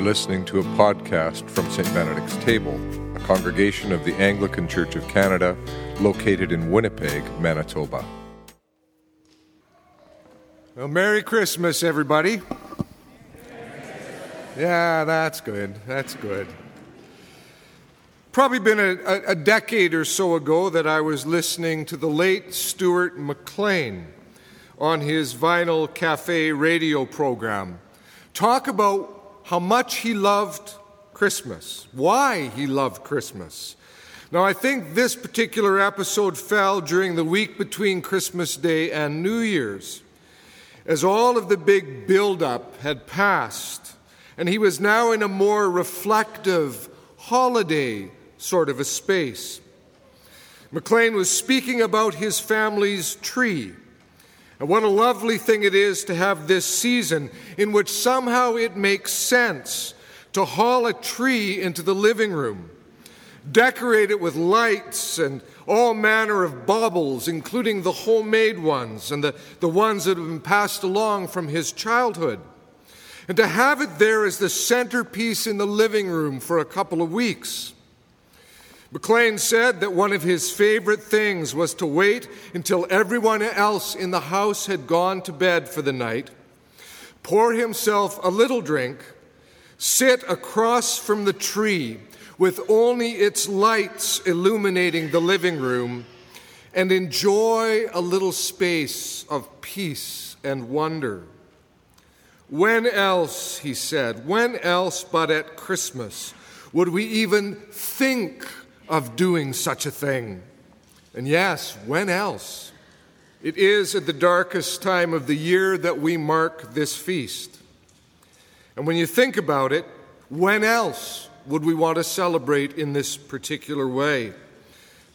You're listening to a podcast from St. Benedict's Table, a congregation of the Anglican Church of Canada located in Winnipeg, Manitoba. Well, Merry Christmas, everybody. Yeah, that's good. That's good. Probably been a, a, decade or so ago that I was listening to the late Stuart McLean on his Vinyl Cafe radio program talk about how much he loved Christmas, why he loved Christmas. Now, I think this particular episode fell during the week between Christmas Day and New Year's, as all of the big build-up had passed, and he was now in a more reflective holiday sort of a space. McLean was speaking about his family's tree. And what a lovely thing it is to have this season in which somehow it makes sense to haul a tree into the living room, decorate it with lights and all manner of baubles, including the homemade ones and the, the ones that have been passed along from his childhood. And to have it there as the centerpiece in the living room for a couple of weeks. McLean said that one of his favorite things was to wait until everyone else in the house had gone to bed for the night, pour himself a little drink, sit across from the tree with only its lights illuminating the living room, and enjoy a little space of peace and wonder. When else, he said, when else but at Christmas would we even think of doing such a thing. And yes, when else? It is at the darkest time of the year that we mark this feast. And when you think about it, when else would we want to celebrate in this particular way?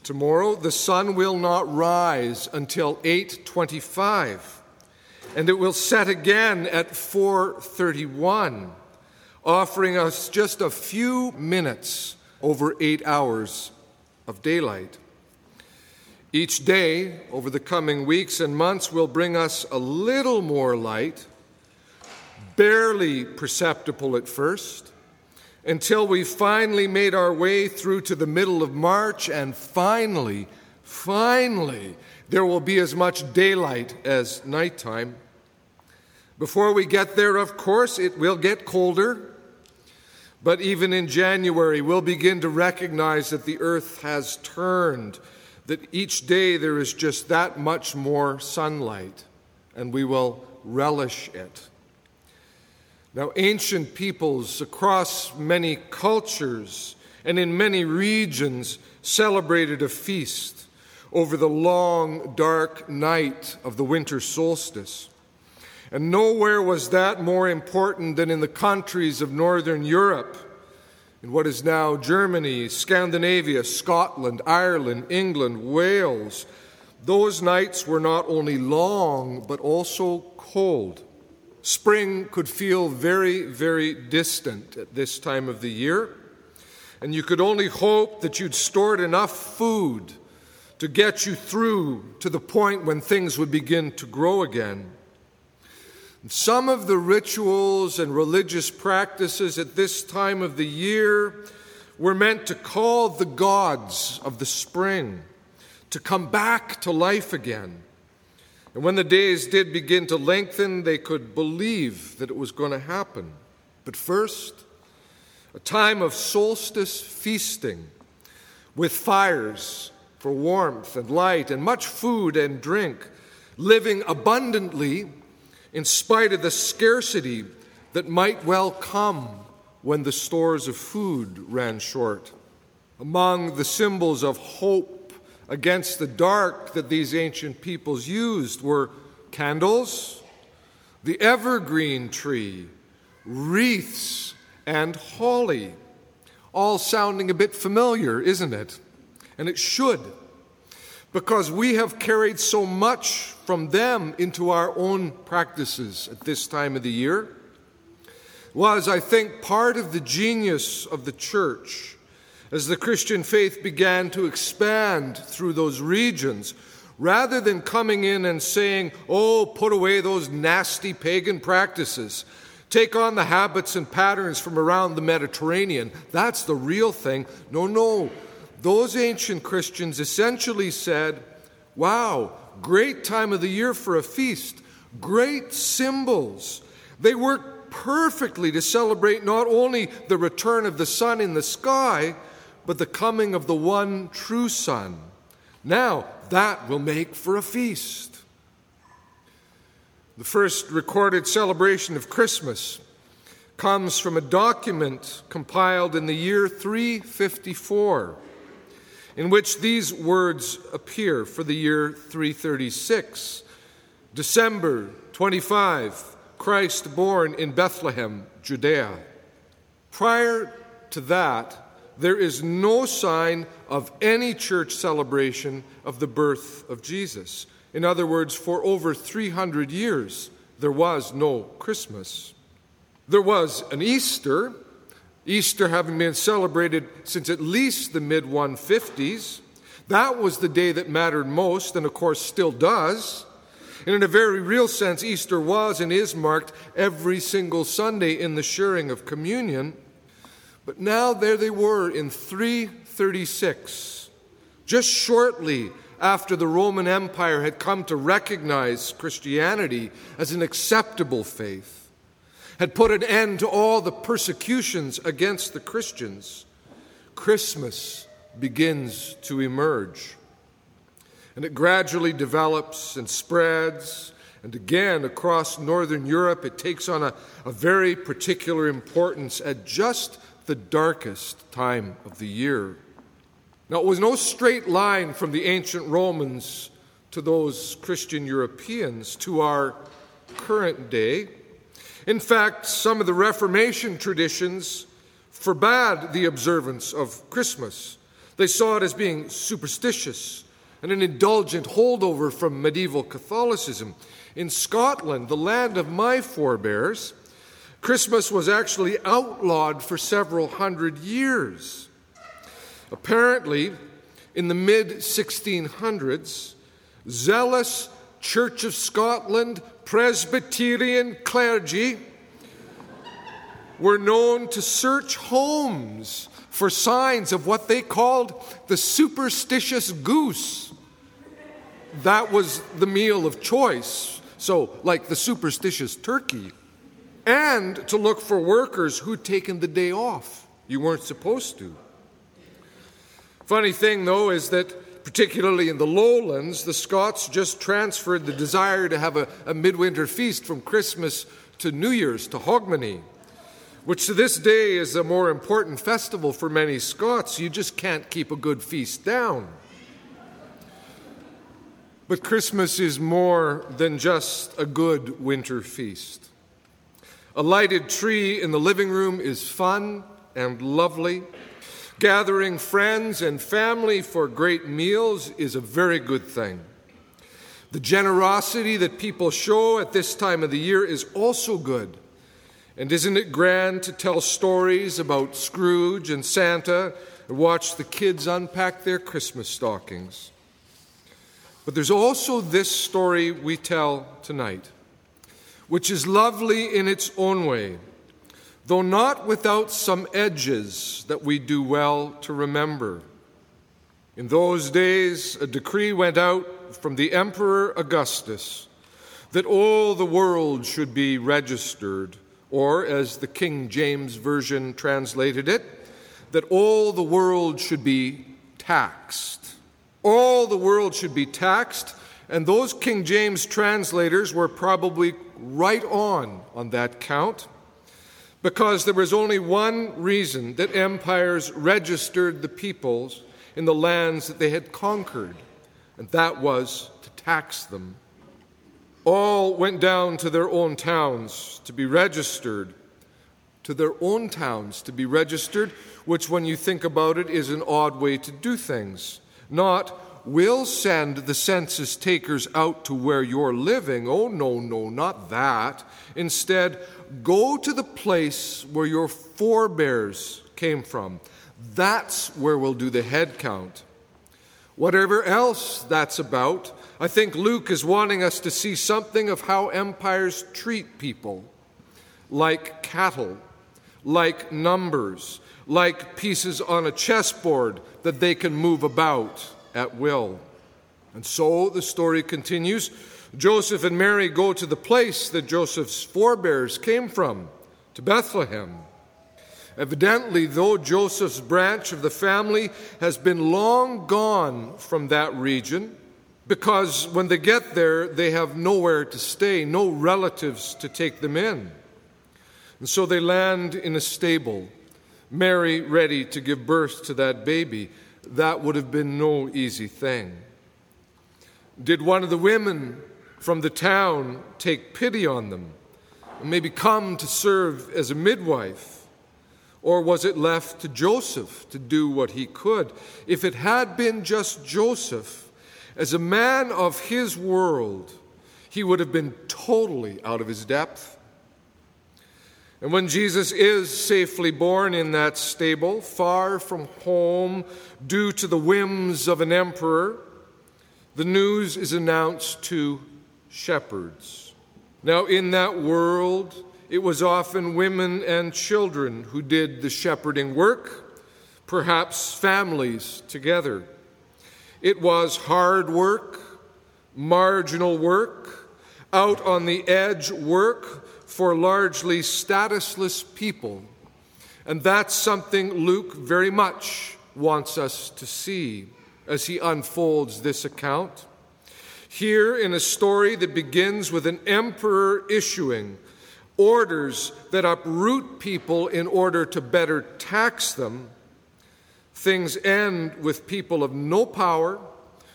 Tomorrow the sun will not rise until 8:25 and it will set again at 4:31 offering us just a few minutes over eight hours of daylight. Each day over the coming weeks and months will bring us a little more light, barely perceptible at first, until we finally made our way through to the middle of March, and finally, finally, there will be as much daylight as nighttime. Before we get there, of course, it will get colder but even in January, we'll begin to recognize that the earth has turned, that each day there is just that much more sunlight, and we will relish it. Now, ancient peoples across many cultures and in many regions celebrated a feast over the long, dark night of the winter solstice. And nowhere was that more important than in the countries of Northern Europe, in what is now Germany, Scandinavia, Scotland, Ireland, England, Wales. Those nights were not only long, but also cold. Spring could feel very, very distant at this time of the year, and you could only hope that you'd stored enough food to get you through to the point when things would begin to grow again. Some of the rituals and religious practices at this time of the year were meant to call the gods of the spring to come back to life again. And when the days did begin to lengthen, they could believe that it was going to happen. But first, a time of solstice feasting with fires for warmth and light and much food and drink, living abundantly in spite of the scarcity that might well come when the stores of food ran short. Among the symbols of hope against the dark that these ancient peoples used were candles, the evergreen tree, wreaths, and holly. All sounding a bit familiar, isn't it? And it should because we have carried so much from them into our own practices at this time of the year was, I think, part of the genius of the church as the Christian faith began to expand through those regions. Rather than coming in and saying, oh, put away those nasty pagan practices, Take on the habits and patterns from around the Mediterranean. That's the real thing. No, no. Those ancient Christians essentially said, Wow, great time of the year for a feast, great symbols. They work perfectly to celebrate not only the return of the sun in the sky, but the coming of the one true sun. Now, that will make for a feast. The first recorded celebration of Christmas comes from a document compiled in the year 354, in which these words appear for the year 336 December 25, Christ born in Bethlehem, Judea. Prior to that, there is no sign of any church celebration of the birth of Jesus. In other words, for over 300 years, there was no Christmas. There was an Easter, Easter having been celebrated since at least the mid 150s. That was the day that mattered most, and of course still does. And in a very real sense, Easter was and is marked every single Sunday in the sharing of communion. But now there they were in 336, just shortly after the Roman Empire had come to recognize Christianity as an acceptable faith, had put an end to all the persecutions against the Christians. Christmas begins to emerge. And it gradually develops and spreads. And again, across Northern Europe, it takes on a, a very particular importance at just the darkest time of the year. Now, it was no straight line from the ancient Romans to those Christian Europeans to our current day. In fact, some of the Reformation traditions forbade the observance of Christmas. They saw it as being superstitious and an indulgent holdover from medieval Catholicism. In Scotland, the land of my forebears, Christmas was actually outlawed for several hundred years. Apparently, in the mid 1600s, zealous Church of Scotland Presbyterian clergy were known to search homes for signs of what they called the superstitious goose. That was the meal of choice. So, like the superstitious turkey and to look for workers who'd taken the day off. You weren't supposed to. Funny thing, though, is that particularly in the lowlands, the Scots just transferred the desire to have a, a midwinter feast from Christmas to New Year's, to Hogmanay, which to this day is a more important festival for many Scots. You just can't keep a good feast down. But Christmas is more than just a good winter feast. A lighted tree in the living room is fun and lovely. Gathering friends and family for great meals is a very good thing. The generosity that people show at this time of the year is also good. And isn't it grand to tell stories about Scrooge and Santa and watch the kids unpack their Christmas stockings? But there's also this story we tell tonight which is lovely in its own way, though not without some edges that we do well to remember. In those days, a decree went out from the Emperor Augustus that all the world should be registered, or as the King James Version translated it, that all the world should be taxed. All the world should be taxed, and those King James translators were probably right on on that count because there was only one reason that empires registered the peoples in the lands that they had conquered, and that was to tax them. All went down to their own towns to be registered, to their own towns to be registered, which, when you think about it, is an odd way to do things. Not will send the census takers out to where you're living. Oh, no, no, not that. Instead, go to the place where your forebears came from. That's where we'll do the head count. Whatever else that's about, I think Luke is wanting us to see something of how empires treat people. like cattle, like numbers, like pieces on a chessboard that they can move about at will. And so the story continues. Joseph and Mary go to the place that Joseph's forebears came from, to Bethlehem. Evidently, though Joseph's branch of the family has been long gone from that region, because when they get there, they have nowhere to stay, no relatives to take them in. And so they land in a stable, Mary ready to give birth to that baby. That would have been no easy thing. Did one of the women from the town take pity on them and maybe come to serve as a midwife? Or was it left to Joseph to do what he could? If it had been just Joseph, as a man of his world, he would have been totally out of his depth. And when Jesus is safely born in that stable, far from home, due to the whims of an emperor, the news is announced to shepherds. Now, in that world, it was often women and children who did the shepherding work, perhaps families together. It was hard work, marginal work, out on the edge work for largely statusless people. And that's something Luke very much wants us to see as he unfolds this account. Here, in a story that begins with an emperor issuing orders that uproot people in order to better tax them, things end with people of no power,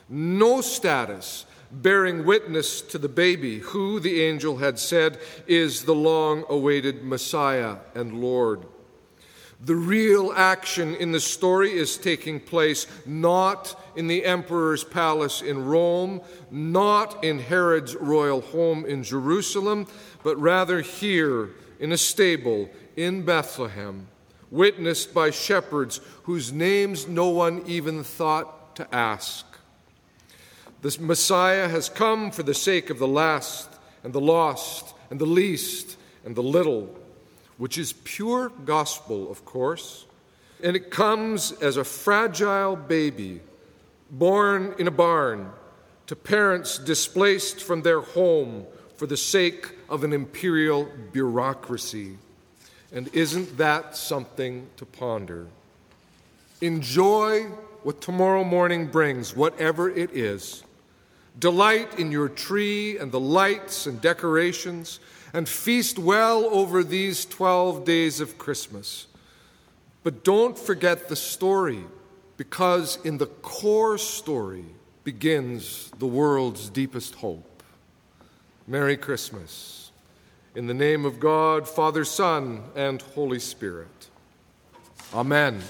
no status, bearing witness to the baby who, the angel had said, is the long awaited Messiah and Lord. The real action in the story is taking place not in the emperor's palace in Rome, not in Herod's royal home in Jerusalem, but rather here in a stable in Bethlehem, witnessed by shepherds whose names no one even thought to ask. The Messiah has come for the sake of the last and the lost and the least and the little, which is pure gospel, of course. And it comes as a fragile baby born in a barn to parents displaced from their home for the sake of an imperial bureaucracy. And isn't that something to ponder? Enjoy what tomorrow morning brings, whatever it is. Delight in your tree and the lights and decorations, and feast well over these 12 days of Christmas. But don't forget the story, because in the core story begins the world's deepest hope. Merry Christmas. In the name of God, Father, Son, and Holy Spirit. Amen.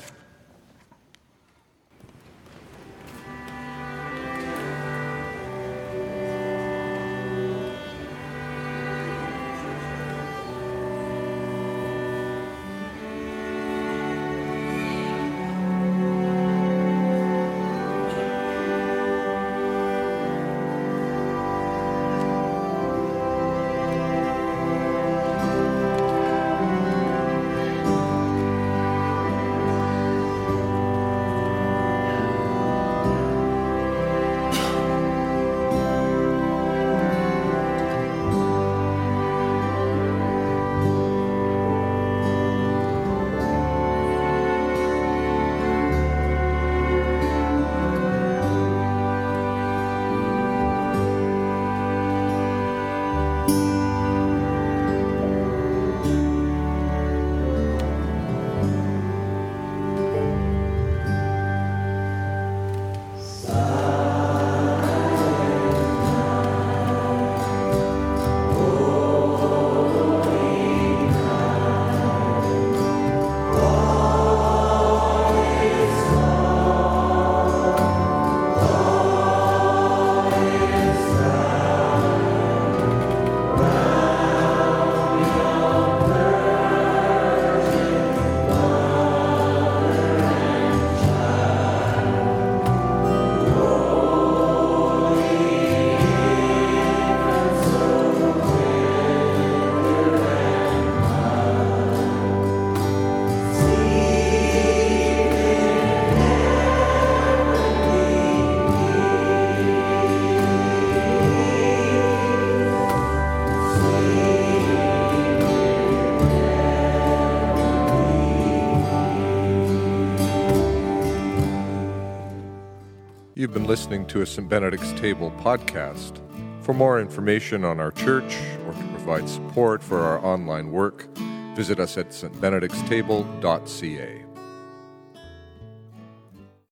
Listening to a St. Benedict's Table podcast. For more information on our church or to provide support for our online work, visit us at stbenedictstable.ca.